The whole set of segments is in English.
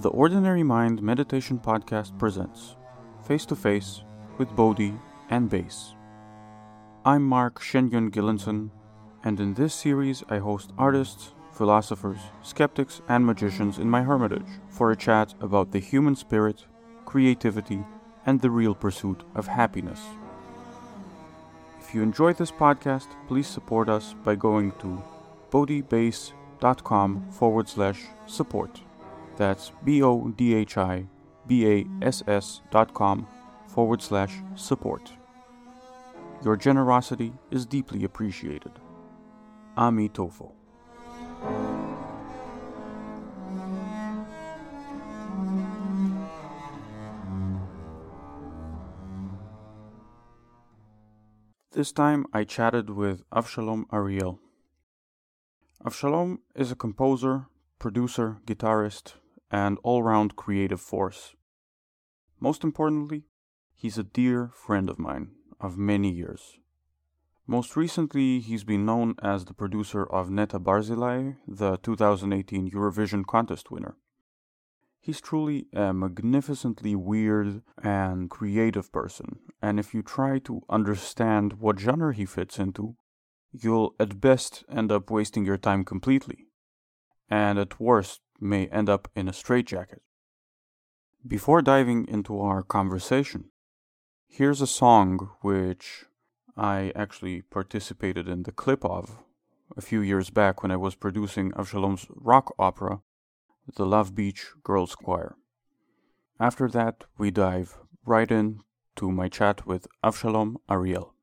The Ordinary Mind Meditation Podcast presents Face to Face with Bodhi and Bass. I'm Mark Shenyun Gillinson, and in this series I host artists, philosophers, skeptics, and magicians in my hermitage for a chat about the human spirit, creativity, and the real pursuit of happiness. If you enjoy this podcast, please support us by going to bodhibass.com forward slash support. That's B O D H I B A S S dot com forward slash support. Your generosity is deeply appreciated. Ami Tofo. This time I chatted with Avshalom Ariel. Avshalom is a composer, producer, guitarist, and all round creative force. Most importantly, he's a dear friend of mine of many years. Most recently, he's been known as the producer of Netta Barzilai, the 2018 Eurovision contest winner. He's truly a magnificently weird and creative person, and if you try to understand what genre he fits into, you'll at best end up wasting your time completely, and at worst may end up in a straitjacket. Before diving into our conversation, here's a song which I actually participated in the clip of a few years back when I was producing Avshalom's rock opera, The Love Beach Girls Choir. After that, we dive right in to my chat with Avshalom Ariel.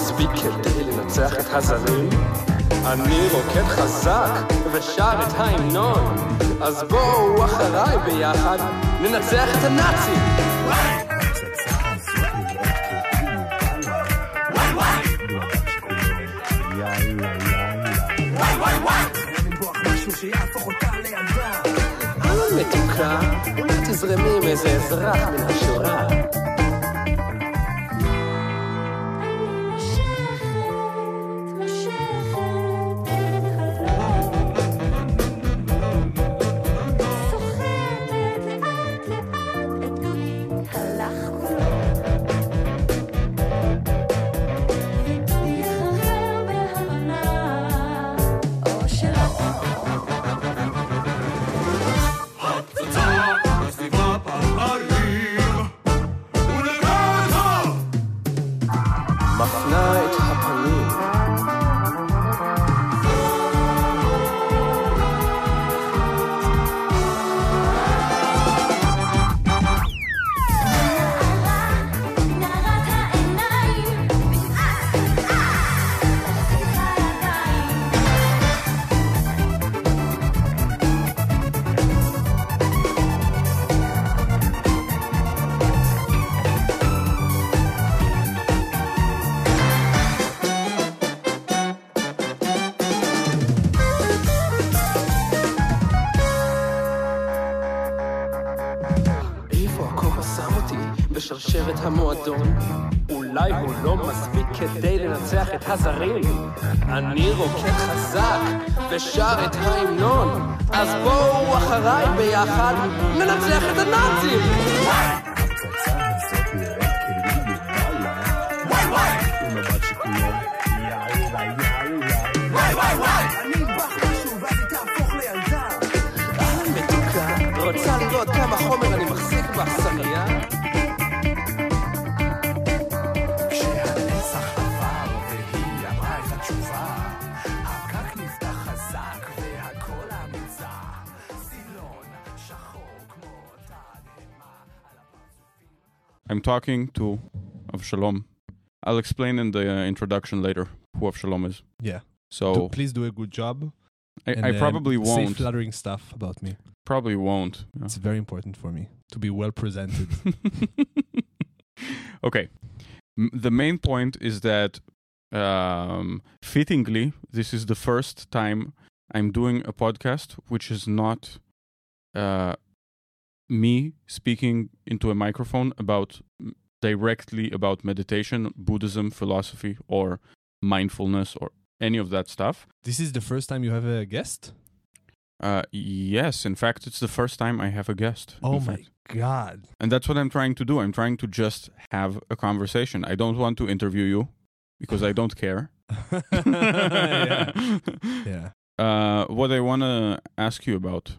מספיק כדי לנצח את הזרים? אני רוקד חזק ושר את ההמנון. אז בואו אחריי ביחד ננצח את הנאצים. מתוקה, אולי תזרמי עם איזה אזרח מן השורה אני רוקד חזק ושר את ההמנון אז בואו אחריי ביחד ננצח את הנאצים! I'm talking to Avshalom. I'll explain in the uh, introduction later who Avshalom is. Yeah. So Do- please do a good job. I, I probably say won't. flattering stuff about me. Probably won't. Yeah. It's very important for me to be well presented. okay. M- the main point is that, um, fittingly, this is the first time I'm doing a podcast which is not uh, me speaking into a microphone about directly about meditation, Buddhism, philosophy, or mindfulness, or any of that stuff. this is the first time you have a guest. Uh, yes, in fact, it's the first time I have a guest. Oh my fact. god! And that's what I'm trying to do. I'm trying to just have a conversation. I don't want to interview you because I don't care. yeah. yeah. Uh, what I want to ask you about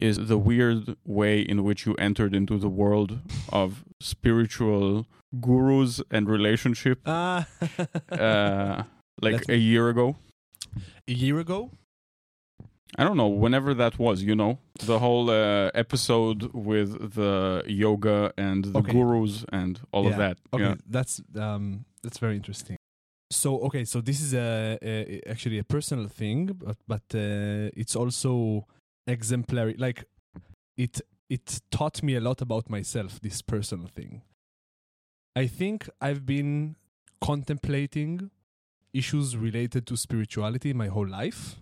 is the weird way in which you entered into the world of spiritual gurus and relationship Ah. uh, like Let a year ago. a year ago. I don't know, whenever that was, you know, the whole uh, episode with the yoga and the Okay. gurus and all of that. Okay, Yeah. that's um that's very interesting. So okay, so this is a, a actually a personal thing, but but uh, it's also exemplary. Like it it taught me a lot about myself. This personal thing. I think I've been contemplating issues related to spirituality my whole life,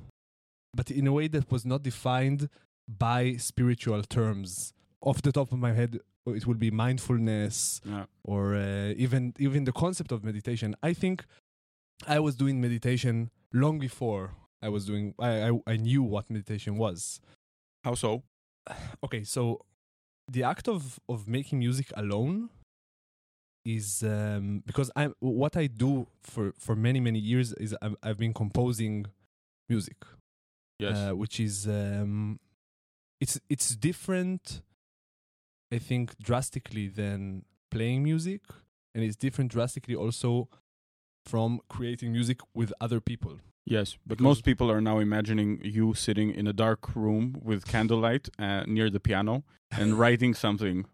but in a way that was not defined by spiritual terms. Off the top of my head, it will be mindfulness, Yeah. or uh, even even the concept of meditation. I think I was doing meditation long before I was doing. I I, I knew what meditation was. How so? Okay, so the act of of making music alone is um, because I what I do for for many many years is I've, I've been composing music Yes. uh, which is um, it's it's different. I think drastically than playing music, and it's different drastically also from creating music with other people. Yes. But most people are now imagining you sitting in a dark room with candlelight uh, near the piano and writing something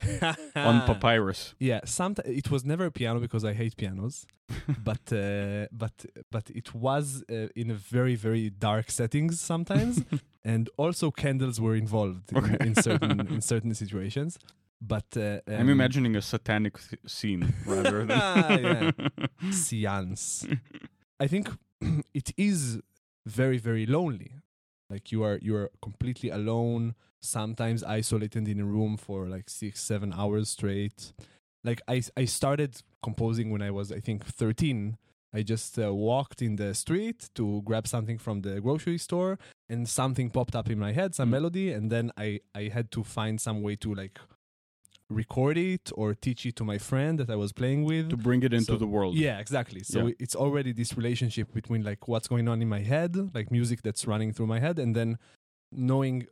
on papyrus. Yeah, sometimes it was never a piano because I hate pianos, but uh, but but it was uh, in a very very dark settings sometimes, and also candles were involved in, Okay. in certain in certain situations. But uh, I'm um, imagining a satanic th- scene rather than. Yeah. seance. I think it is very very lonely. Like you are you are completely alone. Sometimes isolated in a room for like six seven hours straight. Like I I started composing when I was I think thirteen. I just uh, walked in the street to grab something from the grocery store, and something popped up in my head, some Mm. melody, and then I I had to find some way to like record it or teach it to my friend that I was playing with to bring it into So- the world. yeah, exactly. So Yeah. it's already this relationship between like what's going on in my head, like music that's running through my head, and then knowing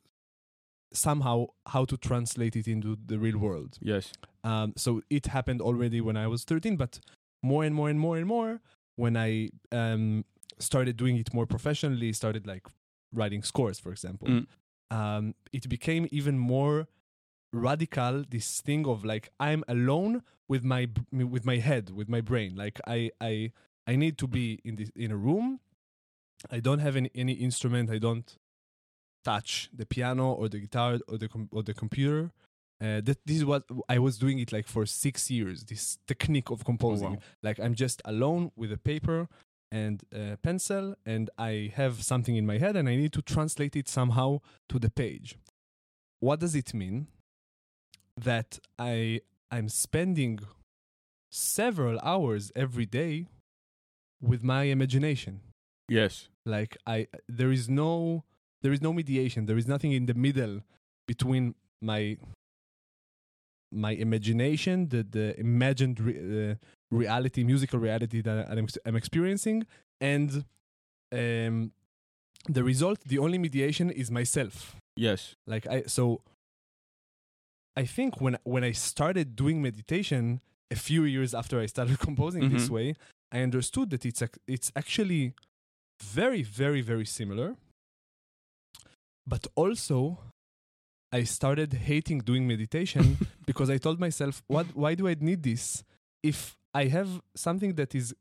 somehow how to translate it into the real world. Yes. Um, so it happened already when I was 13, but more and more and more and more when I um, started doing it more professionally, started like writing scores, for example, Mm. um, it became even more radical. This thing of like I'm alone with my with my head, with my brain. Like I I I need to be in this in a room. I don't have any any instrument. I don't touch the piano or the guitar or the com- or the computer. Uh, that this is what I was doing it like for six years. This technique of composing, wow. like I'm just alone with a paper and a pencil, and I have something in my head, and I need to translate it somehow to the page. What does it mean? That I I'm spending several hours every day with my imagination Yes. like i there is no there is no mediation there is nothing in the middle between my my imagination the the imagined re- uh, reality musical reality that I'm, I'm experiencing and um the result the only mediation is myself Yes. like i so i think when when i started doing meditation a few years after i started composing this Mhm. way i understood that it's ac- it's actually very very very similar but also i started hating doing meditation because i told myself what why do i need this if i have something that is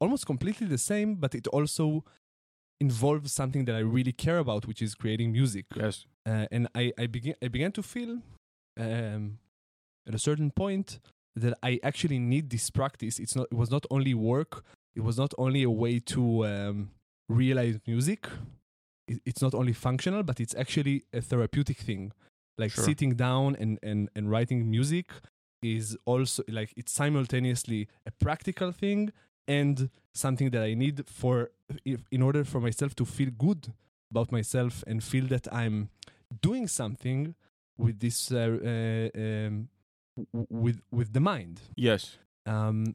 almost completely the same but it also involves something that I really care about, which is creating music. Yes. Uh, and I, I begin I began to feel um, at a certain point that I actually need this practice. It's not it was not only work. It was not only a way to um, realize music. It, it's not only functional, but it's actually a therapeutic thing. Like Sure. sitting down and, and, and writing music is also like it's simultaneously a practical thing and something that I need for if, in order for myself to feel good about myself and feel that I'm doing something with this uh, uh, um, with with the mind. Yes. Um,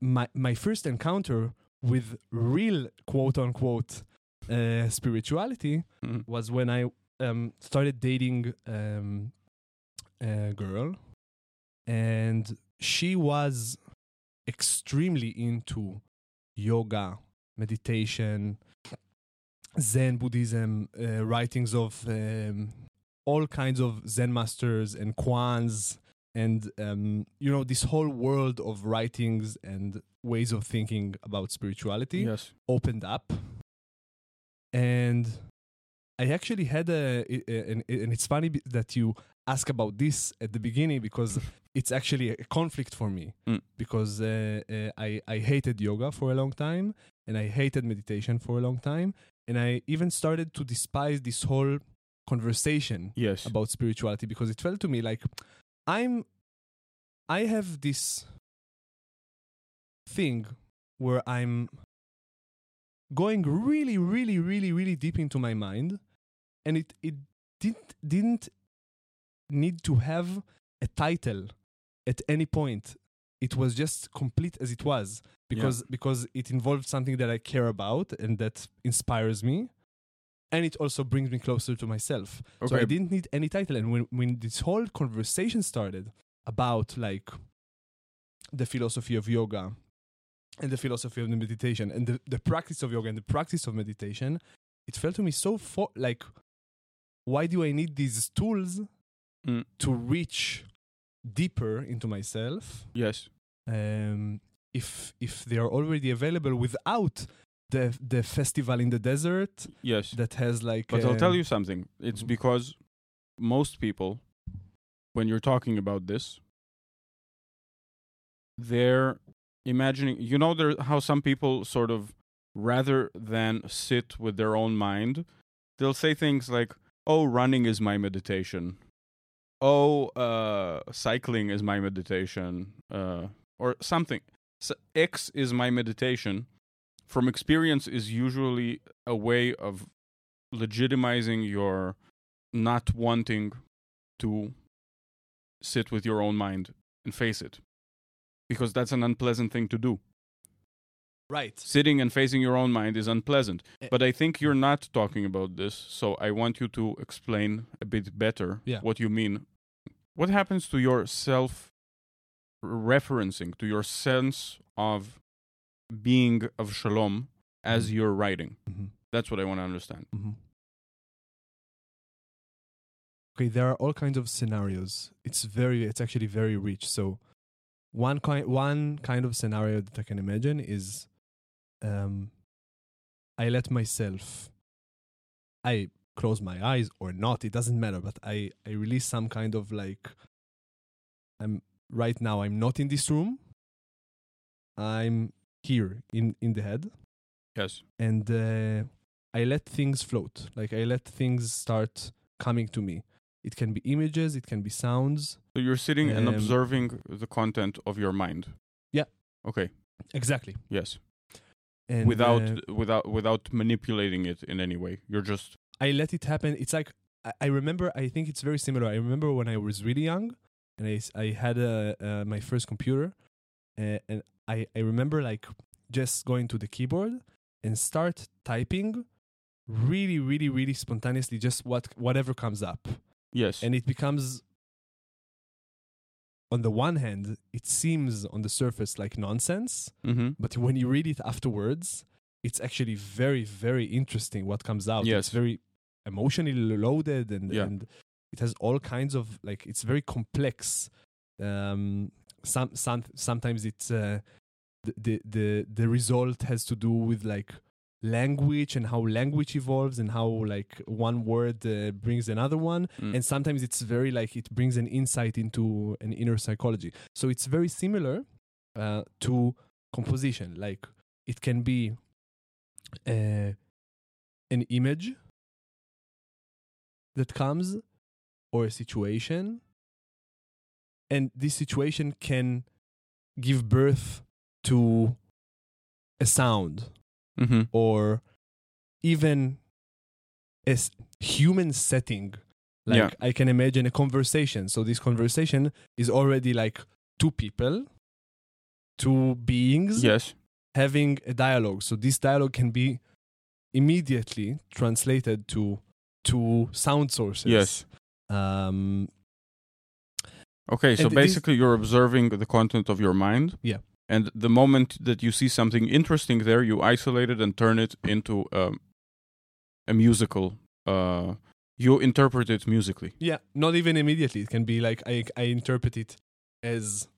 my my first encounter with real quote unquote uh, spirituality Mhm. was when I um, started dating um, a girl, and she was extremely into yoga, meditation, Zen Buddhism, uh, writings of um, all kinds of Zen masters and koans, and um, you know this whole world of writings and ways of thinking about spirituality Yes. opened up and i actually had a, and it's funny that you ask about this at the beginning because it's actually a conflict for me Mm. because uh, uh, I, I hated yoga for a long time and i hated meditation for a long time and i even started to despise this whole conversation Yes. about spirituality because it felt to me like I'm I have this thing where I'm going really really really really deep into my mind and it it didn't didn't need to have a title at any point. It was just complete as it was because because it involved something that I care about and that inspires me and it also brings me closer to myself so I didn't need any title. And when, when this whole conversation started about like the philosophy of yoga and the philosophy of the meditation and the, the practice of yoga and the practice of meditation, it felt to me so fo- like, why do I need these tools Mm. to reach deeper into myself? Yes. Um, if if they are already available without the the festival in the desert Yes. that has like But I'll tell um, you something. It's Mhm. because most people, when you're talking about this, they're imagining. You know, there how some people sort of rather than sit with their own mind, they'll say things like, "Oh, running is my meditation." Oh, uh, cycling is my meditation, uh, or something. X is my meditation. From experience, is usually a way of legitimizing your not wanting to sit with your own mind and face it because that's an unpleasant thing to do right. sitting and facing your own mind is unpleasant Eh. but i think you're not talking about this so i want you to explain a bit better Yeah. what you mean what happens to your self referencing to your sense of being Avshalom as Mhm. you're writing Mhm. that's what i want to understand Mhm. Okay, there are all kinds of scenarios. It's very, it's actually very rich. So, one kind, one kind of scenario that I can imagine is, um, I let myself, I close my eyes or not. It doesn't matter. But I, I release some kind of like, I'm right now. I'm not in this room. I'm here in in the head yes and uh, I let things float. Like I let things start coming to me. It can be images, it can be sounds. So you're sitting and Um, observing the content of your mind. Yeah. Okay. Exactly. Yes. And without uh, without without manipulating it in any way. You're just I let it happen. It's like I, remember. I think it's very similar. I remember when I was really young, and I, I had uh, uh, my first computer, uh, and I I remember like just going to the keyboard and start typing, really really really spontaneously, just what whatever comes up. yes. and it becomes on the one hand it seems on the surface like nonsense mm-hmm. but when you read it afterwards it's actually very very interesting what comes out Yes. it's very emotionally loaded and, Yeah. and it has all kinds of like it's very complex um some some sometimes it's uh the, the the result has to do with like language and how language evolves and how like one word uh, brings another one. Mm. and sometimes it's very like it brings an insight into an inner psychology. So it's very similar uh, to composition. Like it can be uh, an image that comes or a situation and this situation can give birth to a sound hmm or even a human setting like Yeah. i can imagine a conversation so this conversation is already like two people two beings Yes. having a dialogue so this dialogue can be immediately translated to to sound sources Yes. um Okay, so And this- basically you're observing the content of your mind. Yeah. And the moment that you see something interesting there, you isolate it and turn it into um, a musical. Uh, you interpret it musically. Yeah, not even immediately. It can be like I I interpret it as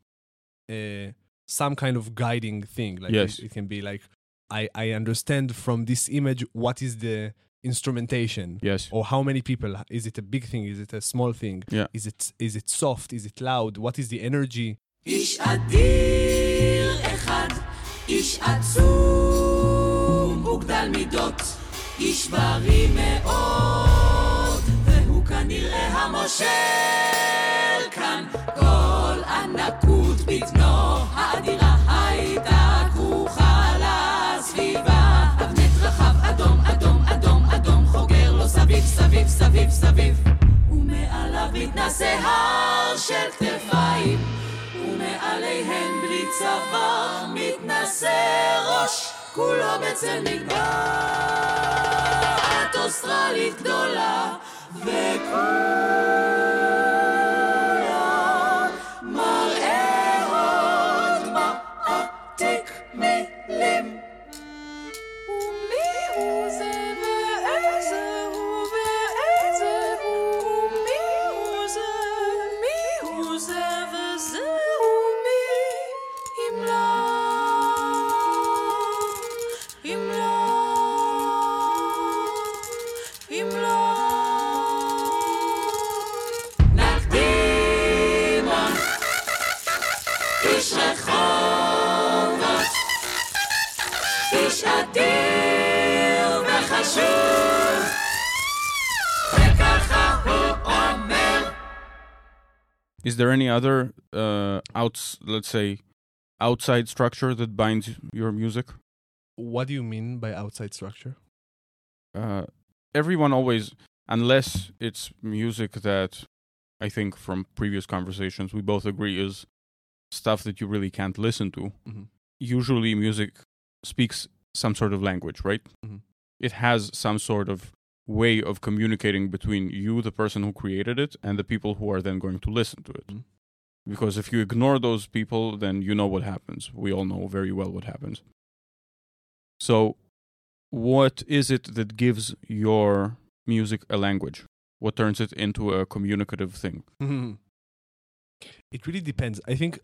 a, some kind of guiding thing. Like Yes. it, it can be like I I understand from this image what is the instrumentation Yes. or how many people. Is it a big thing? Is it a small thing? Yeah. Is it is it soft? Is it loud? What is the energy? איש אדיר אחד, איש עצום וגדל מידות, איש בריא מאוד, והוא כנראה המושל כאן. כל ענקות בטנו סביב, סביב, סביב, סביב. ומעליו מתנשא הר של כתפיים. ומעליהן בלי צוואר מתנשא ראש, כולו בצל מגבעת Is there any other uh, outs, let's say, outside structure that binds your music? What do you mean by outside structure? Uh, everyone always, unless it's music that I think from previous conversations we both agree is stuff that you really can't listen to. Mhm. Usually, music speaks some sort of language, right? Mhm. It has some sort of way of communicating between you, the person who created it, and the people who are then going to listen to it. Mhm. Because if you ignore those people, then you know what happens. We all know very well what happens. So, what is it that gives your music a language? What turns it into a communicative thing? it really depends. I think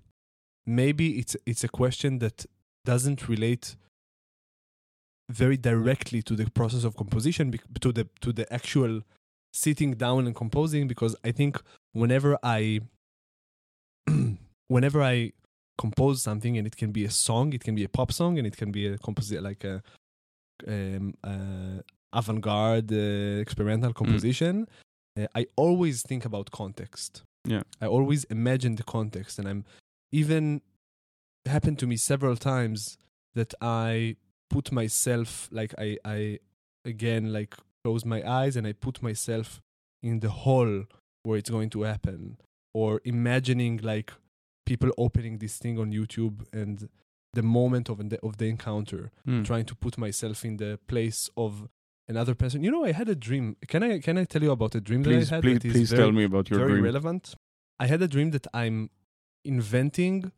maybe it's it's a question that doesn't relate very directly to the process of composition to the to the actual sitting down and composing because I think whenever I whenever I compose something and it can be a song, it can be a pop song and it can be a composition like a um, uh, avant-garde uh, experimental composition. Uh, I always think about context. Yeah. I always imagine the context, and I'm even happened to me several times that I put myself like I I again like close my eyes and I put myself in the hall where it's going to happen, or imagining like people opening this thing on YouTube and the moment of the, of the encounter Hmm. trying to put myself in the place of another person. You know, I had a dream. Can I can I tell you about a dream Please, that I had? please, please very, tell me about your very dream. relevant. I had a dream that I'm inventing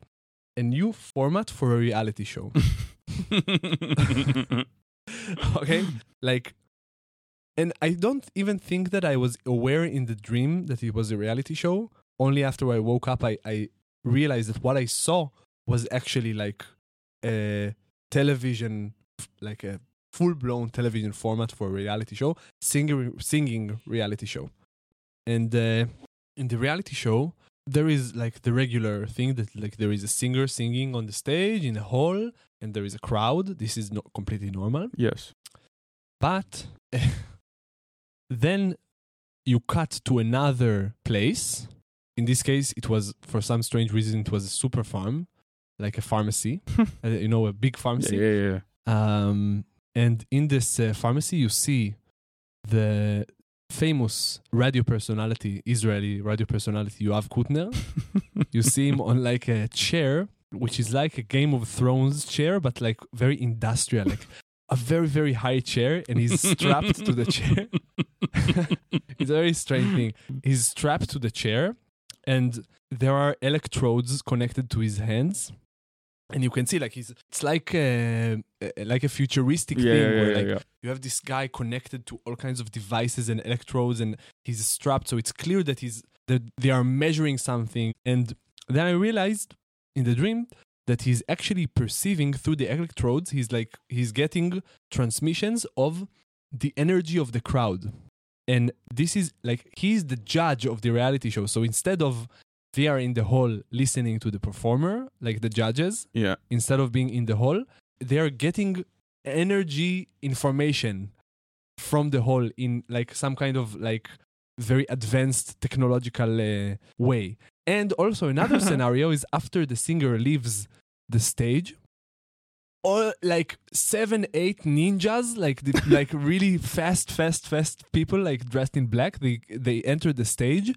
a new format for a reality show. okay, like, and I don't even think that I was aware in the dream that it was a reality show. Only after I woke up, I I realized that what I saw was actually like a television, like a full blown television format for a reality show, singing singing reality show. And uh, in the reality show, there is like the regular thing that like there is a singer singing on the stage in a hall, and there is a crowd. This is not completely normal. Yes. But then you cut to another place. In this case, it was for some strange reason it was a Super-Pharm, like a pharmacy, uh, you know, a big Yeah, pharmacy. yeah, yeah. Um, and in this uh, pharmacy, you see the famous radio personality, Israeli radio personality Yoav Kutner. you see him on like a chair, which is like a Game of Thrones chair, but like very industrial, like a very very high chair, and he's strapped to the chair. it's a very strange thing. He's strapped to the chair, and there are electrodes connected to his hands. And you can see, like he's, it's like a, like a futuristic yeah, thing yeah, where yeah, like yeah. you have this guy connected to all kinds of devices and electrodes and he's strapped. So it's clear that he's that they are measuring something. And then i realized in the dream that he's actually perceiving through the electrodes. He's like he's getting transmissions of the energy of the crowd. And this is like he's the judge of the reality show. So instead of they are in the hall listening to the performer like the judges Yeah. instead of being in the hall, they are getting energy information from the hall in like some kind of like very advanced technological uh, way. And also another scenario is after the singer leaves the stage, all like seven, eight ninjas, like the, like really fast, fast, fast people, like dressed in black. They they enter the stage,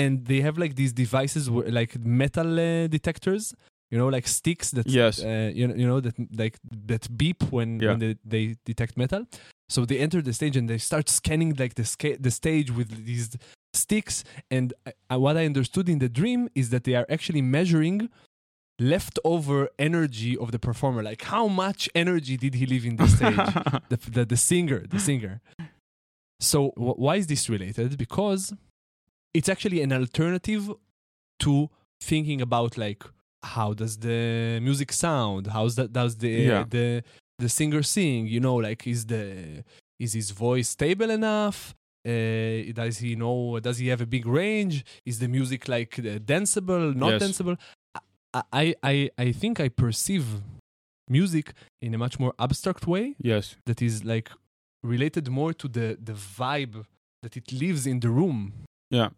and they have like these devices, where, like metal uh, detectors, you know, like sticks that Yes. uh, you know, you know that like that beep when Yeah. when they, they detect metal. So they enter the stage and they start scanning like the sca- the stage with these sticks. And I, I- what I understood in the dream is that they are actually measuring leftover energy of the performer, like how much energy did he leave in the stage? the, the the singer, the singer. So wh- why is this related? Because it's actually an alternative to thinking about like how does the music sound? How's that? Does the Yeah. the the singer sing? You know, like is the is his voice stable enough? Uh, does he know? Does he have a big range? Is the music like uh, danceable? Not Yes. danceable? I, I I I think I perceive music in a much more abstract way yes. that is like related more to the the vibe that it lives in the room Yeah.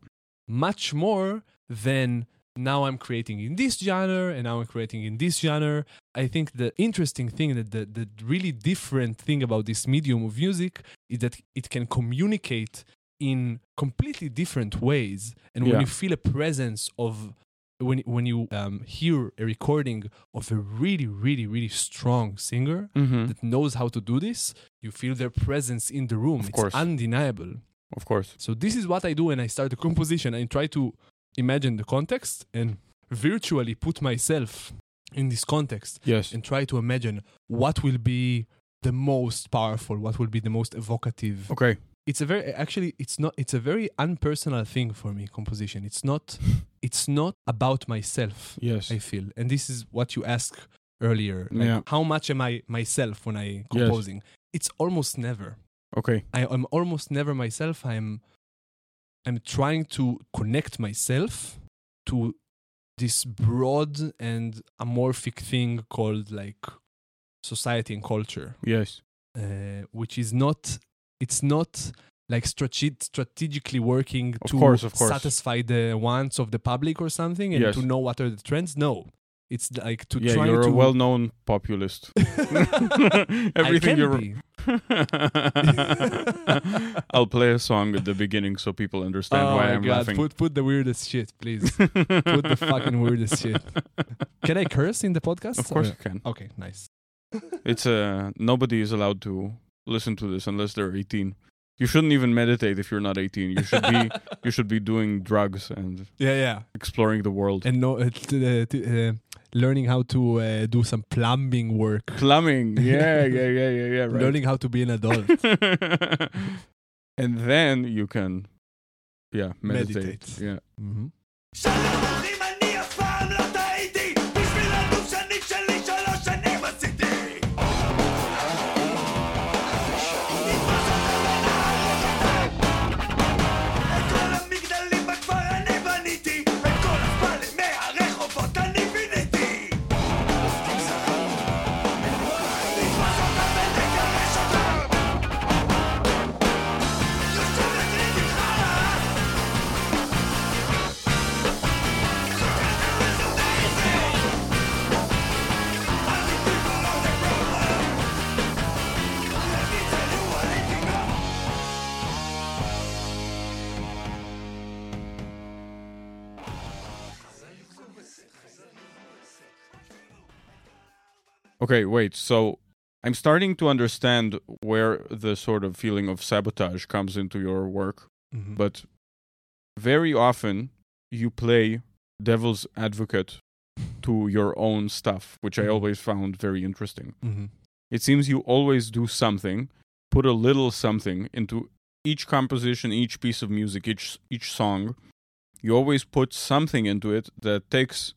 much more than now i'm creating in this genre and now i'm creating in this genre i think the interesting thing that the, the really different thing about this medium of music is that it can communicate in completely different ways and when Yeah. you feel a presence of when when you um, hear a recording of a really really really strong singer Mm-hmm. that knows how to do this, you feel their presence in the room. Of it's course. undeniable. Of course. So this is what I do when I start the composition. I try to imagine the context and virtually put myself in this context Yes. and try to imagine what will be the most powerful, what will be the most evocative. Okay. It's a very actually it's not it's a very unpersonal thing for me composition. It's not it's not about myself. Yes. I feel. And this is what you asked earlier. Like, Yeah. How much am I myself when I composing? Yes. It's almost never. Okay. I am almost never myself. I'm I'm trying to connect myself to this broad and amorphic thing called like society and culture, Yes. uh, which is not it's not like strate- strategically working Of to course, of course. satisfy the wants of the public or something and Yes. to know what are the trends. No, it's like to Yeah, try you're to a well-known populist. Everything you're. be. I'll play a song at the beginning so people understand oh why my I'm god! laughing. Put put the weirdest shit, please. put the fucking weirdest shit. Can I curse in the podcast? of course Uh, you can. Okay, nice. It's uh nobody is allowed to listen to this unless they're 18. You shouldn't even meditate if you're not 18. You should be you should be doing drugs and Yeah, yeah. exploring the world. And no, uh, t- uh, t- uh, learning how to uh, do some plumbing work. Plumbing. Yeah, yeah, yeah, yeah, yeah. Right. Learning how to be an adult. and then you can yeah, meditate. Meditate. Yeah. Mhm. Okay, wait. So I'm starting to understand where the sort of feeling of sabotage comes into your work, Mhm. but very often you play devil's advocate to your own stuff, which I Mhm. always found very interesting. Mhm. It seems you always do something, put a little something into each composition, each piece of music, each each song. You always put something into it that takes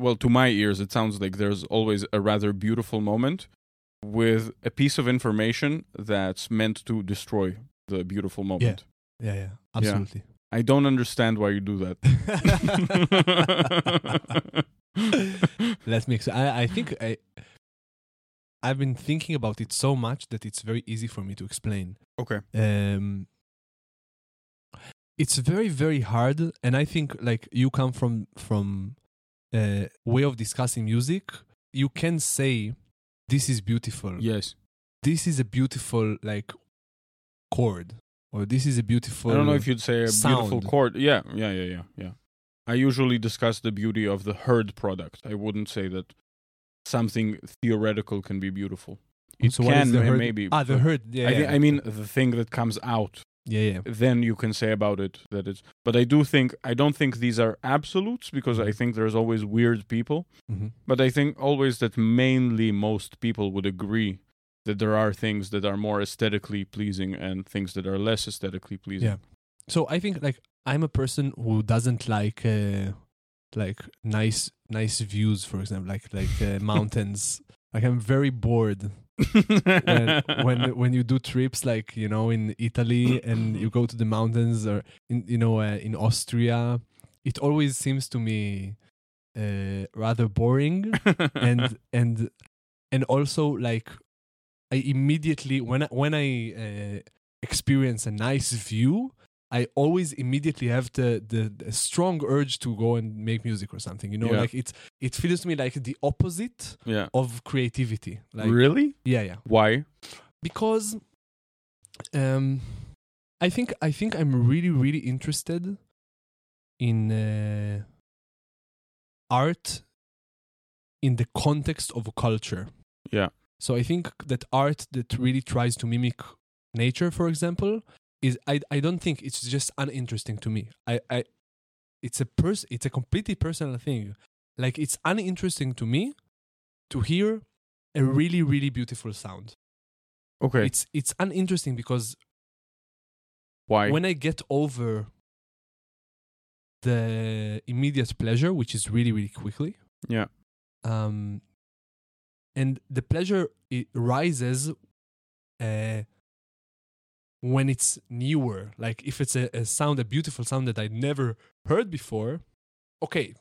well, to my ears it sounds like there's always a rather beautiful moment with a piece of information that's meant to destroy the beautiful moment. Yeah, yeah, yeah. absolutely. I don't understand why you do that. Let me. Ex- I, I think I. I've been thinking about it so much that it's very easy for me to explain. okay. Um, it's very very hard, and I think like you come from from a way of discussing music. You can say this is beautiful. Yes. This is a beautiful like chord, or this is a beautiful. I don't know if you'd say a beautiful chord. Yeah, yeah, yeah, yeah, yeah. I usually discuss the beauty of the heard product. I wouldn't say that something theoretical can be beautiful. It So can maybe. Ah, the herd. Yeah, I, yeah. I mean the thing that comes out. Yeah, yeah. Then you can say about it that it's. But I do think I don't think these are absolutes because I think there's always weird people. hmm But I think always that mainly most people would agree that there are things that are more aesthetically pleasing and things that are less aesthetically pleasing. Yeah. So I think like I'm a person who doesn't like uh, like nice nice views, for example, like like uh, mountains. Like I'm very bored when when when you do trips like you know in Italy and you go to the mountains or in you know uh, in Austria. It always seems to me uh, rather boring and and and also like I immediately when I, when I uh, experience a nice view, I always immediately have the, the the strong urge to go and make music or something. You know, Yeah. like it's it feels to me like the opposite yeah. of creativity. Like really? yeah, yeah, Why? because um, I think I think I'm really really interested in uh, art in the context of a culture. Yeah. So I think that art that really tries to mimic nature, for example, is I I don't think it's just uninteresting to me. I I it's a pers it's a completely personal thing. Like it's uninteresting to me to hear a really really beautiful sound. Okay. It's it's uninteresting because Why? when I get over the immediate pleasure, which is really really quickly, yeah. um, and the pleasure it rises uh, when it's newer. Like if it's a, a sound, a beautiful sound that I never heard before, okay,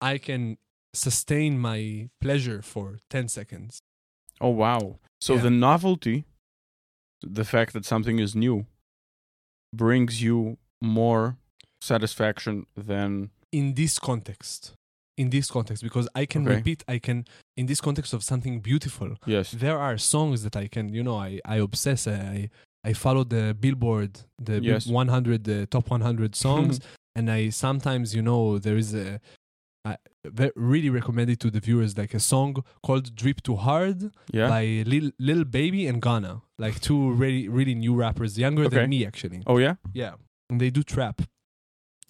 I can sustain my pleasure for ten seconds. Oh wow. So Yeah. the novelty, the fact that something is new, brings you more satisfaction than in this context in this context because i can Okay. repeat i can in this context of something beautiful yes. there are songs that i can you know i i obsess i i follow the billboard the Yes. 100 the top 100 songs and i sometimes you know there is a I really recommend it to the viewers like a song called drip too hard Yeah. by Lil, Lil baby and Gunna like two really really new rappers younger Okay. than me actually oh yeah. yeah, and they do trap,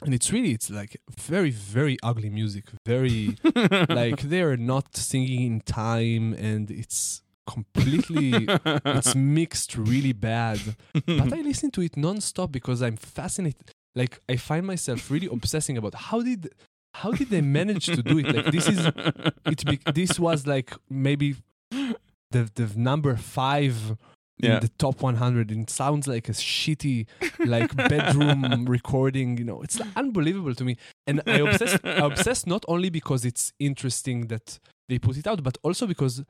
and it's really it's like very very ugly music. Very like they're not singing in time, and it's completely it's mixed really bad. But I listen to it nonstop because I'm fascinated. Like I find myself really obsessing about how did how did they manage to do it? Like this is it. Be, this was like maybe the the number five in the top 100 and it sounds like a shitty like bedroom recording you know it's unbelievable to me and i obsess i obsess not only because it's interesting that they put it out but also because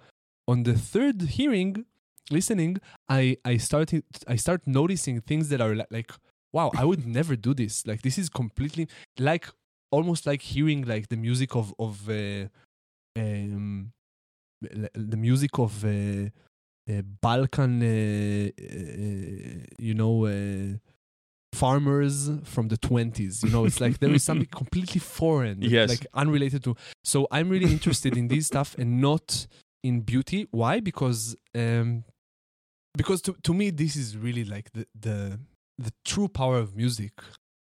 on the third hearing listening i i started i start noticing things that are li- like wow i would never do this like this is completely like almost like hearing like the music of of uh, um the music of uh, uh, Balkan, uh, uh, you know, uh, farmers from the 20s. You know, it's like there is something completely foreign, Yes. like unrelated to. So I'm really interested in this stuff and not in beauty. Why? Because um, because to to me this is really like the the the true power of music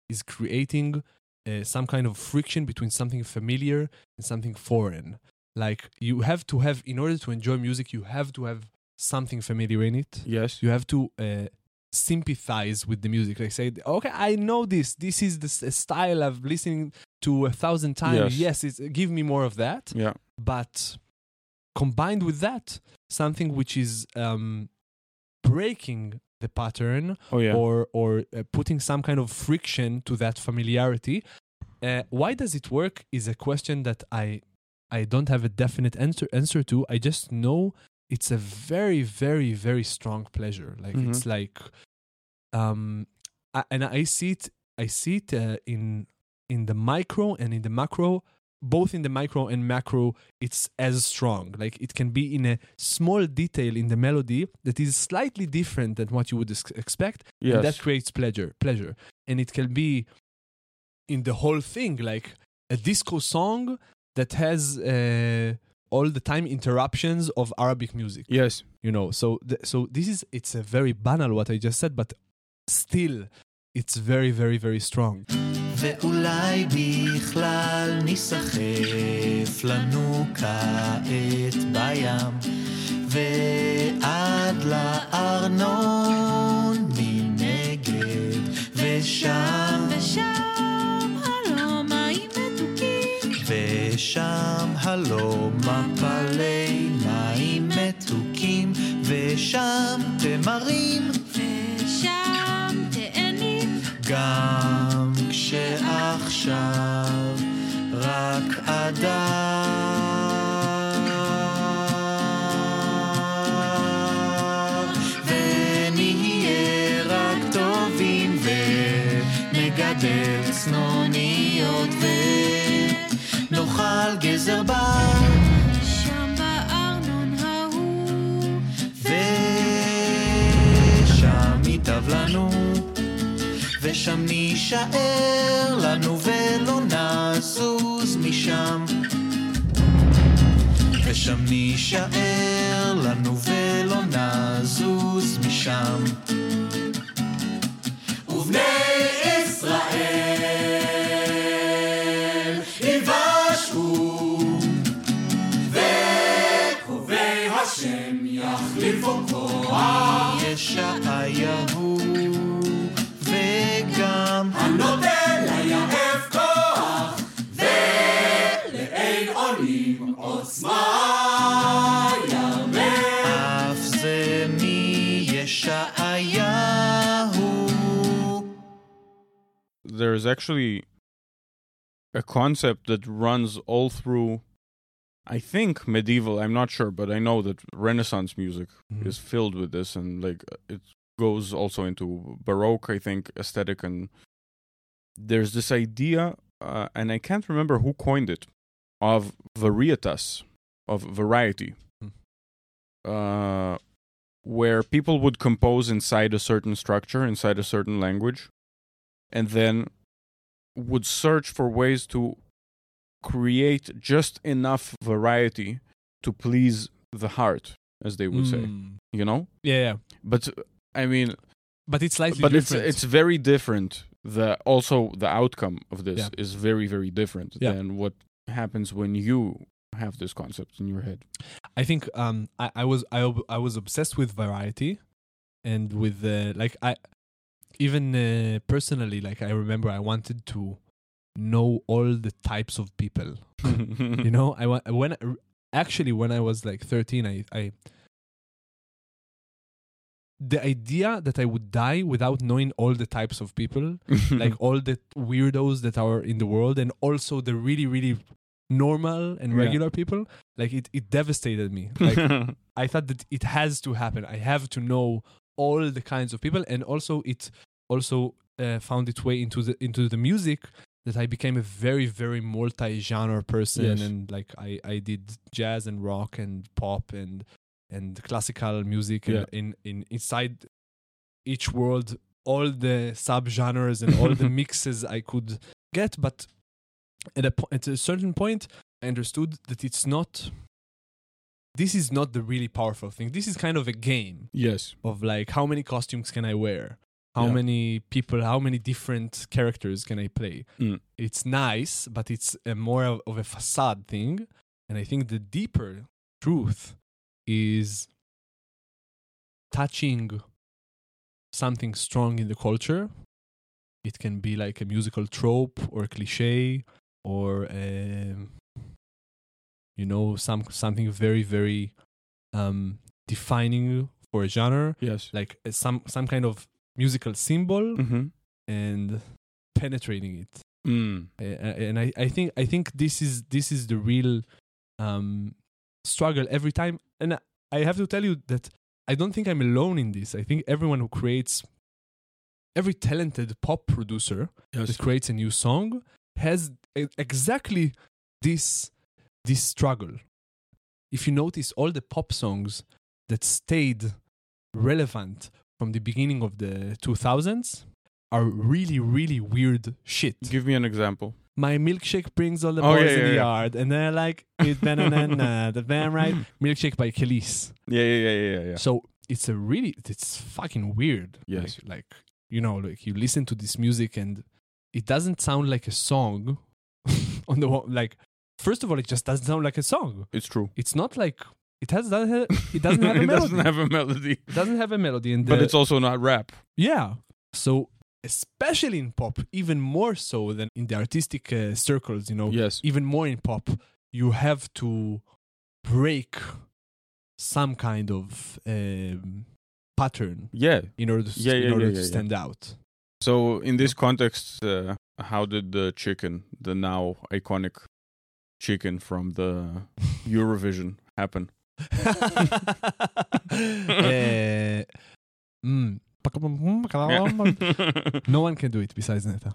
is creating uh, some kind of friction between something familiar and something foreign. Like you have to have in order to enjoy music, you have to have something familiar in it. Yes. You have to uh, sympathize with the music. Like say, okay, I know this. This is the style I've listened to a thousand times. Yes. Yes, it's, give me more of that Yeah. but combined with that something which is um, breaking the pattern Oh yeah. or or uh, putting some kind of friction to that familiarity uh, why does it work is a question that i i don't have a definite answer answer to i just know it's a very very very strong pleasure like Mhm. it's like um I, and i see it i see it uh, in in the micro and in the macro both in the micro and macro it's as strong like it can be in a small detail in the melody that is slightly different than what you would ex- expect yes. and that creates pleasure pleasure and it can be in the whole thing like a disco song that has uh, all the time interruptions of arabic music yes. you know so th- so this is it's a very banal what i just said but still it's very very very strong. ואולי בכלל ניסחף לנו כעת בים, ועד לארנון מנגד, ושם, ושם הלא מים מתוקים, ושם הלא מפלי מים מתוקים, ושם תמרים, ושם נישאר לנו ולא נזוז משם. ושם נישאר לנו ולא נזוז משם. There's actually a concept that runs all through I think medieval, I'm not sure, but I know that Renaissance music Mhm. is filled with this and like it goes also into baroque i think aesthetic and there's this idea uh, and i can't remember who coined it of varietas of variety Hmm. uh, where people would compose inside a certain structure inside a certain language and then would search for ways to create just enough variety to please the heart as they would say Mm. you know yeah, yeah but I mean, but it's slightly but it's different it's very different. The also the outcome of this Yeah. is very very different Yeah. than what happens when you have this concept in your head. I think um I, I was I ob- I was obsessed with variety and with uh, like I even uh, personally like I remember I wanted to know all the types of people. You know I when actually when I was like 13 I I the idea that I would die without knowing all the types of people like all the weirdos that are in the world and also the really really normal and Yeah. regular people like it, it devastated me. Like i thought that it has to happen. I have to know all the kinds of people and also it also uh, found its way into the into the music that i became a very very multi-genre person Yes. and like i i did jazz and rock and pop and and classical music and Yeah. in in inside each world all the subgenres and all the mixes I could get, but at a po- at a certain point, I understood that it's not this is not the really powerful thing. This is kind of a game Yes. of like how many costumes can I wear? How Yeah. many people, how many different characters can I play? Mm. It's nice, but it's a more of, of a facade thing. And I think the deeper truth is touching something strong in the culture. It can be like a musical trope or a cliche or um, you know some something very very um, defining for a genre Yes. like uh, some some kind of musical symbol Mm-hmm. and penetrating it Mm. And I, I think I think this is this is the real um, struggle every time and I have to tell you that I don't think I'm alone in this I think everyone who creates every talented pop producer Yes. that creates a new song has exactly this this struggle. If you notice, all the pop songs that stayed relevant from the beginning of the 2000s are really, really weird shit. Give me an example. My milkshake brings all the Oh, boys yeah, in yeah, the yeah. yard, and they're like, "It's banana, the van right?" Milkshake by Kelis. Yeah, yeah, yeah, yeah, yeah. So it's a really, it's fucking weird. Yes. Like, like, you know, like you listen to this music and it doesn't sound like a song. on the like, first of all, it just doesn't sound like a song. It's true. It's not like it has doesn't have, it doesn't have a it melody. doesn't have a melody. it doesn't have a melody, and But it's also not rap. yeah. So especially in pop, even more so than in the artistic uh, circles, you know, Yes. even more in pop, you have to break some kind of um, pattern Yeah. in order to, Yeah, in yeah, order yeah, to stand out. So in this context, uh, how did the chicken, the now iconic chicken from the Eurovision, happen? Eh, mm. no one can do it besides Neta.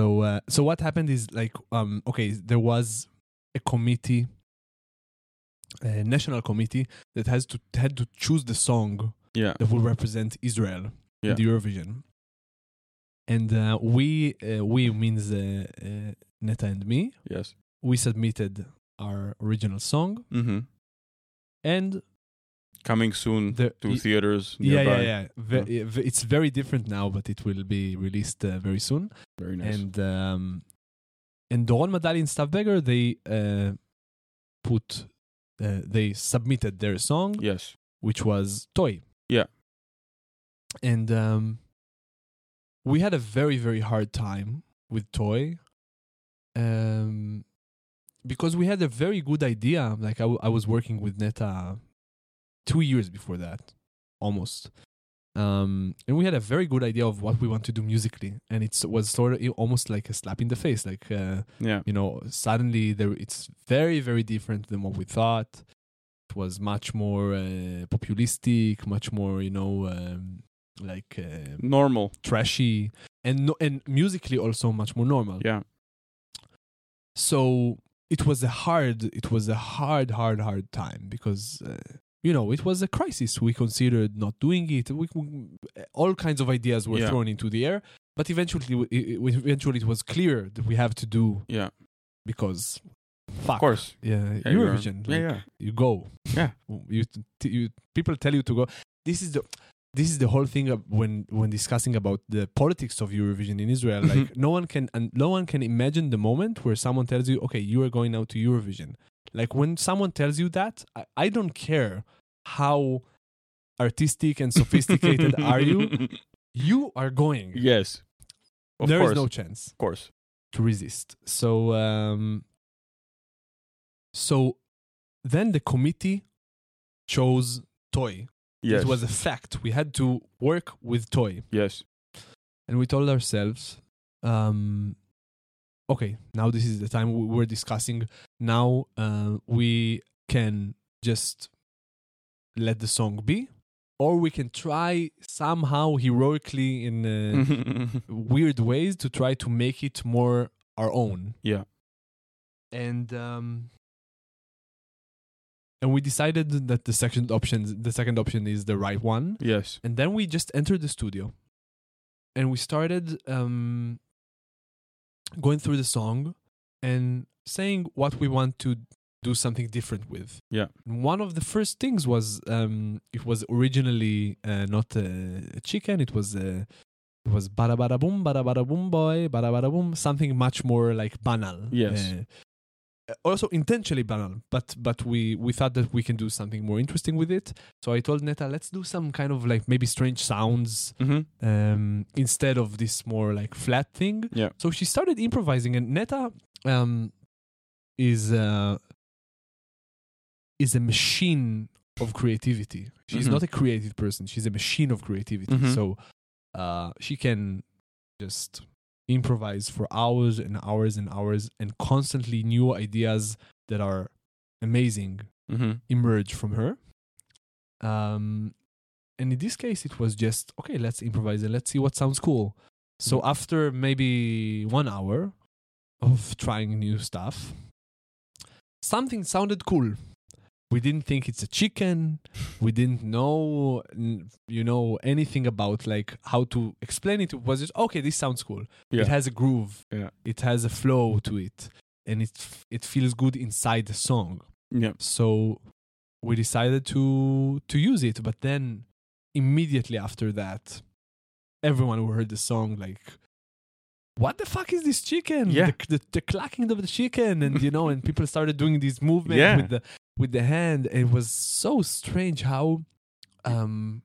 So, uh, so what happened is like, um, okay, there was a committee, a national committee that has to had to choose the song Yeah. that will represent Israel Yeah. in the Eurovision. And uh, we, uh, we means uh, uh, Neta and me, Yes. we submitted our original song, Mm-hmm. and Coming soon The- to theaters yeah, nearby. yeah, yeah, Ve- v- it's very different now, but it will be released uh, very soon. Very nice. And um, and Doron Medalie and Stav Beger, they uh, put, uh, they submitted their song, yes. which was Toy. Yeah. And um, we had a very, very hard time with Toy. Um, because we had a very good idea. Like I, w- I was working with Neta two years before that, almost. Um, and we had a very good idea of what we want to do musically, and it was sort of almost like a slap in the face. Like uh, Yeah. you know, suddenly there it's very, very different than what we thought. It was much more uh, populistic, much more, you know, um, like uh, Normal. trashy, and no, and musically also much more normal. Yeah. So it was a hard, it was a hard, hard, hard time because. Uh, you know, it was a crisis. We considered not doing it. We, all kinds of ideas were Yeah. thrown into the air, but eventually, eventually, it was clear that we have to do Yeah. because fuck Of course. yeah, Yeah, Eurovision Yeah, like, yeah. you go Yeah. you, t- you people tell you to go this is the this is the whole thing of when when discussing about the politics of Eurovision in Israel mm-hmm. like no one can and no one can imagine the moment where someone tells you okay you are going now to Eurovision like when someone tells you that I, I don't care how artistic and sophisticated are you you are going. yes. Of There is course. no chance of course. to resist. So, um, so then the committee chose Toy. Yes. It was a fact. We had to work with Toy. yes. and we told ourselves um okay now this is the time we we're discussing now uh, we can just let the song be or we can try somehow heroically in uh, weird ways to try to make it more our own Yeah. and um and we decided that the second option the second option is the right one yes. and then we just entered the studio and we started um, going through the song and saying what we want to do something different with. Yeah. One of the first things was um, it was originally uh, not a, chicken, it was a, it was bada bada boom, bada bada boom boy, bada bada boom, something much more like banal. Yes. Uh, also intentionally banal, but but we we thought that we can do something more interesting with it. So I told Neta, let's do some kind of like maybe strange sounds hmm um, instead of this more like flat thing. Yeah. So she started improvising, and Neta um, is uh, is a machine of creativity. She's Mhm. not a creative person. She's a machine of creativity. Mhm. So uh, she can just improvise for hours and hours and hours, and constantly new ideas that are amazing hmm emerge from her. Um, and in this case, it was just okay. Let's improvise and let's see what sounds cool. So after maybe one hour of trying new stuff, something sounded cool. We didn't think it's a chicken. We didn't know, you know, anything about like how to explain it. It was just okay. This sounds cool. Yeah. It has a groove. Yeah. It has a flow to it, and it it feels good inside the song Yeah. so we decided to to use it but then immediately after that everyone who heard the song like what the fuck is this chicken Yeah. the, the, the clacking of the chicken and you know and people started doing these movements Yeah. with the with the hand it was so strange how um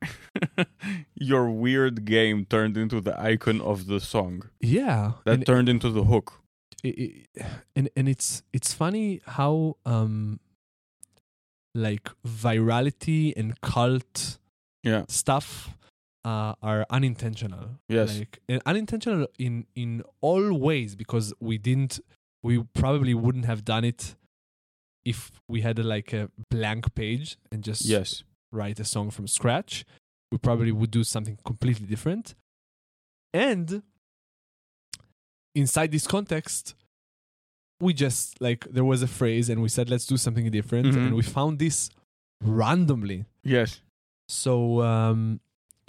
Your weird game turned into the icon of the song. yeah That turned into the hook. it, it- and and it's it's funny how um like virality and cult Yeah. stuff uh, are unintentional. Yes. like and unintentional in in all ways because we didn't, we probably wouldn't have done it if we had a, like a blank page and just Yes. write a song from scratch. We probably would do something completely different. And inside this context, we just like there was a phrase and we said let's do something different Mhm. and we found this randomly Yes. so um,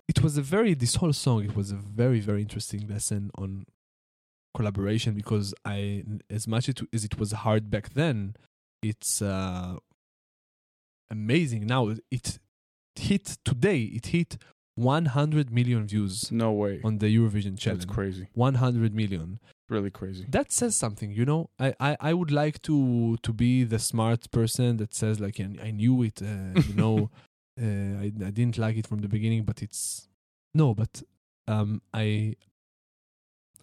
it was a very this whole song. It was a very very interesting lesson on collaboration because I, as much it, as it was hard back then, it's uh, amazing now. It hit today. It hit 100 million views No way. on the Eurovision channel. That's crazy. 100 million. Really crazy. That says something, you know. I, I, I would like to to be the smart person that says like I I knew it, uh, you know. uh, I, I didn't like it from the beginning, but it's no. But um, I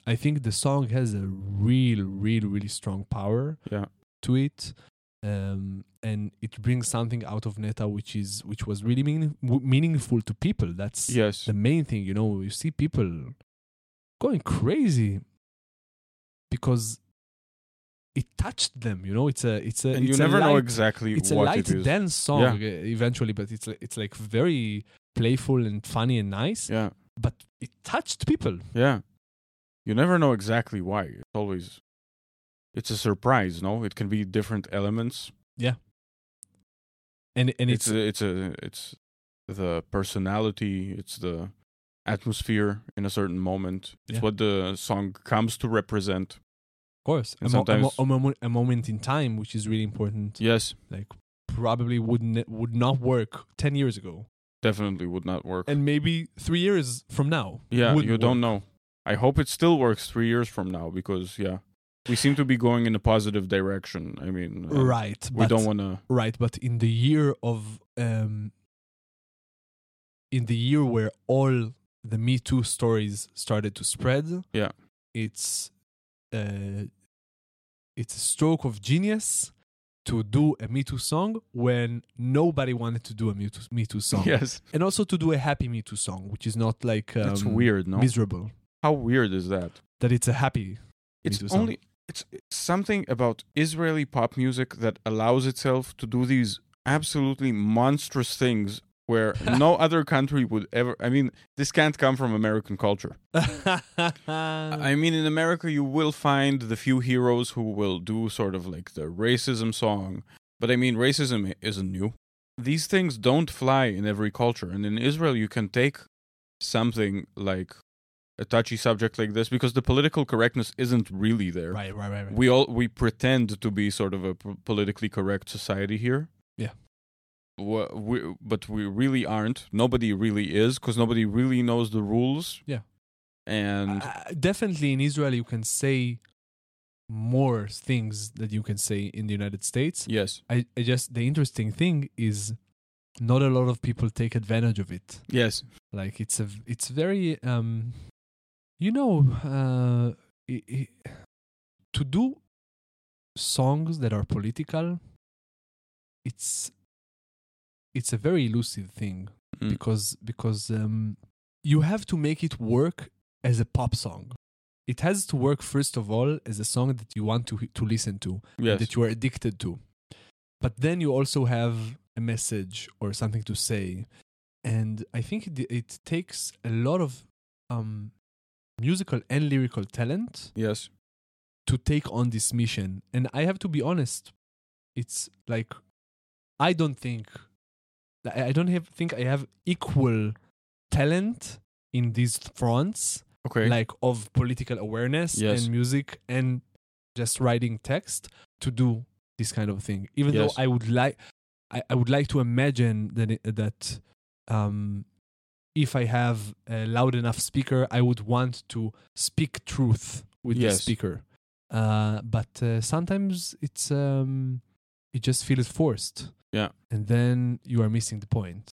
I think the song has a real, real, really strong power Yeah. to it, um, and it brings something out of Neta which is which was really meaning, w- meaningful to people. That's Yes. the main thing. You know, you see people going crazy because it touched them. You know, it's a it's a And you it's a never know light- exactly it's a light it dance song Yeah. eventually but it's it's like very playful and funny and nice Yeah. but it touched people Yeah. You never know exactly why. It's always it's a surprise, no? It can be different elements. Yeah. And and It's it's, a, it's a it's the personality, it's the atmosphere in a certain moment. It's Yeah. what the song comes to represent. of course a, and a, mo- sometimes- a, mo- a moment in time which is really important Yes, like probably would ne- would not work 10 years ago definitely would not work. and maybe 3 years from now yeah, you don't work. know. I hope it still works 3 years from now because yeah, we seem to be going in a positive direction. I mean, uh, right We but, don't want to right but in the year of um in the year where all the Me Too stories started to spread. Yeah. It's uh, it's a stroke of genius to do a Me Too song when nobody wanted to do a Me Too, Me Too song. Yes. And also to do a happy Me Too song, which is not like um, That's weird, no? miserable. How weird is that? That it's a happy. It's Me Too song. It's something about Israeli pop music that allows itself to do these absolutely monstrous things where no other country would ever I mean this can't come from American culture. I mean in America you will find the few heroes who will do sort of like the racism song, but I mean racism isn't new. These things don't fly in every culture and in Israel you can take something like a touchy subject like this because the political correctness isn't really there. right, right, right, right. We all we pretend to be sort of a p- politically correct society here. Yeah. Wha- we, but we really aren't. Nobody really is because nobody really knows the rules. Yeah. And Uh, definitely in Israel, you can say more things that you can say in the United States. yes, I, I just the interesting thing is not a lot of people take advantage of it. yes, Like it's a it's very um, you know, uh, to do songs that are political. It's it's a very elusive thing Mm. because because um, you have to make it work as a pop song. It has to work first of all as a song that you want to to listen to yes, that you are addicted to. But then you also have a message or something to say. And I think it, it takes a lot of um, musical and lyrical talent yes, to take on this mission. And I have to be honest, it's like I don't think I don't have think I have equal talent in these fronts okay, like of political awareness Yes. and music and just writing text to do this kind of thing even Yes. though i would like I, I would like to imagine that it, that um if i have a loud enough speaker i would want to speak truth with the speaker. Uh but uh, sometimes it's um it just feels forced. Yeah. and then you are missing the point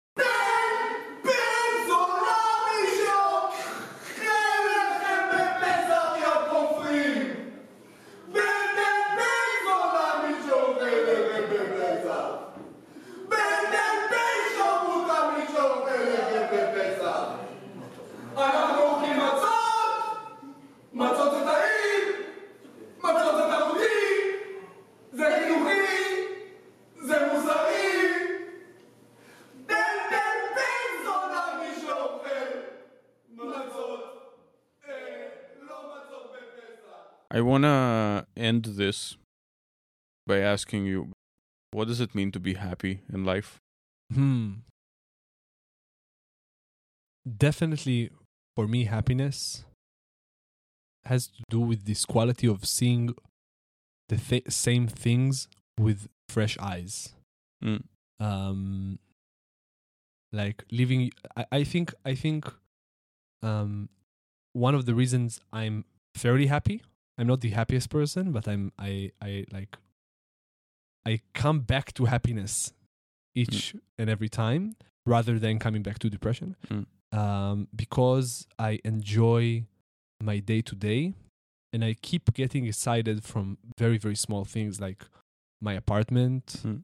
I want to end this by asking you what does it mean to be happy in life? Hmm. Definitely for me, happiness has to do with this quality of seeing the th- same things with fresh eyes. Mm. Um, like living, I, I think, I think, um, one of the reasons I'm fairly happy I'm not the happiest person, but I'm. I. I like. I come back to happiness each and every time rather than coming back to depression Mm. um, because I enjoy my day to day and I keep getting excited from very, very small things like my apartment, Mm.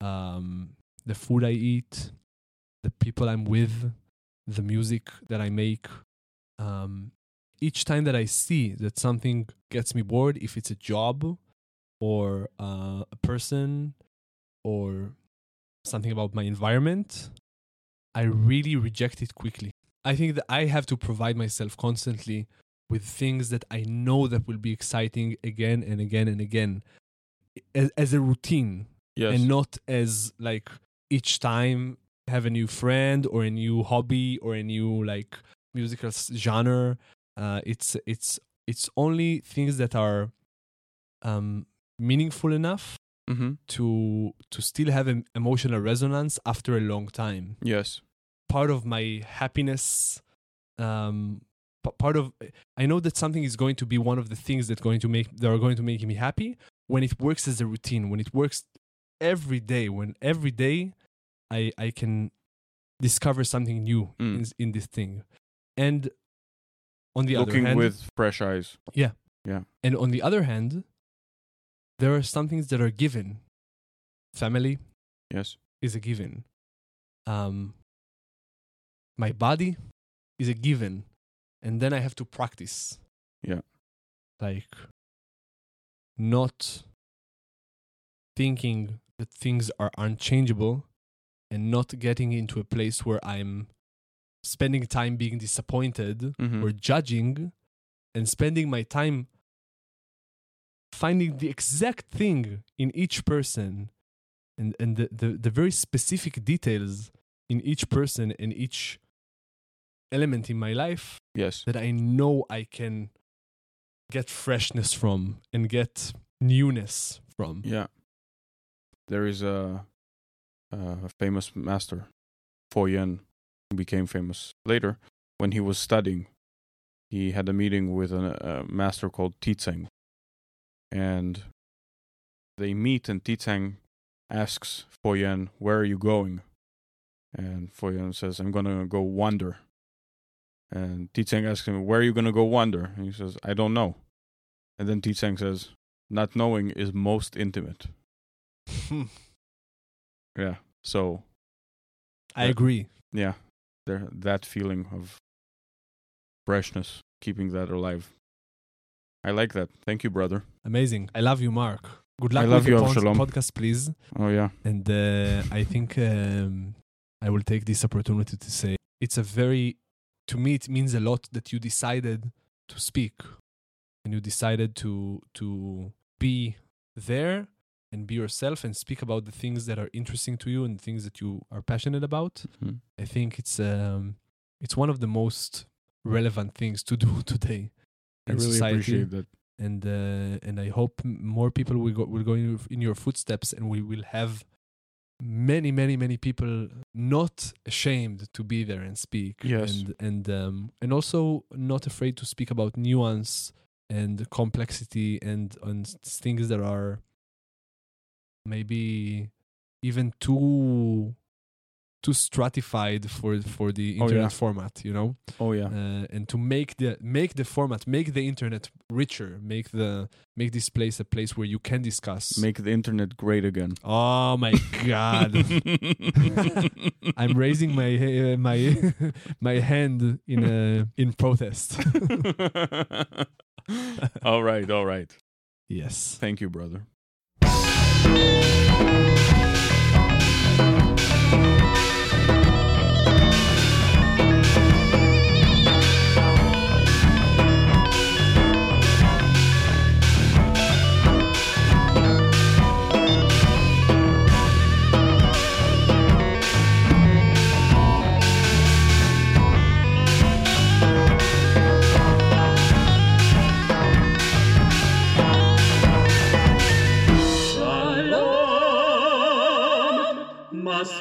um, the food I eat, the people I'm with, the music that I make. Um, each time that I see that something gets me bored, if it's a job or uh, a person or something about my environment, I really reject it quickly. I think that I have to provide myself constantly with things that I know that will be exciting again and again and again as, as a routine Yes. and not as like each time have a new friend or a new hobby or a new like musical genre uh, it's it's it's only things that are um, meaningful enough mm-hmm. to to still have an emotional resonance after a long time Yes. part of my happiness um p- part of i know that something is going to be one of the things that going to make that are going to make me happy when it works as a routine when it works every day when every day i i can discover something new Mm. in, in this thing and on the Looking other hand, with fresh eyes. Yeah. Yeah. And on the other hand, there are some things that are given. Family Yes. is a given. Um, my body is a given, and then I have to practice. Yeah. Like, not thinking that things are unchangeable and not getting into a place where I'm spending time being disappointed Mhm. or judging and spending my time finding the exact thing in each person and, and the, the, the very specific details in each person and each element in my life Yes. that I know I can get freshness from and get newness from. Yeah. There is a, a famous master, Fo Yen, who became famous later. When he was studying, he had a meeting with a, a master called Tizeng. And they meet, and Tizeng asks Fo Yen, Where are you going? And Fo Yen says, I'm going to go wander. And Tizeng asks him, Where are you going to go wander? And he says, I don't know. And then Tizeng says, Not knowing is most intimate. Yeah. So I agree. yeah, there that feeling of freshness, keeping that alive. I like that. Thank you, brother. Amazing. I love you, Mark. Good luck I love with you, Avshalom. podcast, please. Oh yeah. And uh, I think um, I will take this opportunity to say it's a very, to me, it means a lot that you decided to speak and you decided to to be there and be yourself and speak about the things that are interesting to you and things that you are passionate about. Mhm. I think it's um, it's one of the most relevant things to do today I really society appreciate that. and uh, and I hope more people will go will go in your, in your footsteps, and we will have many, many, many people not ashamed to be there and speak. Yes. and and um, and also not afraid to speak about nuance and complexity and and things that are maybe even too too stratified for for the Oh, internet yeah. format you know Oh yeah. uh, and to make the make the format make the internet richer make the make this place a place where you can discuss Make the internet great again. oh my god i'm raising my uh, my my hand in a in protest all right, all right. yes Thank you, brother. thank you If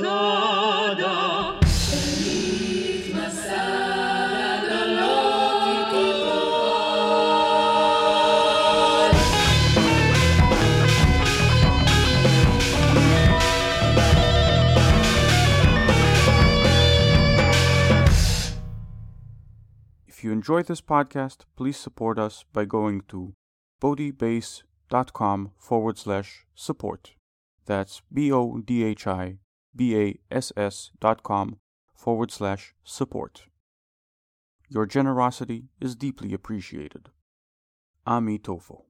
you enjoyed this podcast, please support us by going to bodhibass.com forward slash support. That's B O D H I B A S S dot com forward slash support. Your generosity is deeply appreciated. Ami Tofo.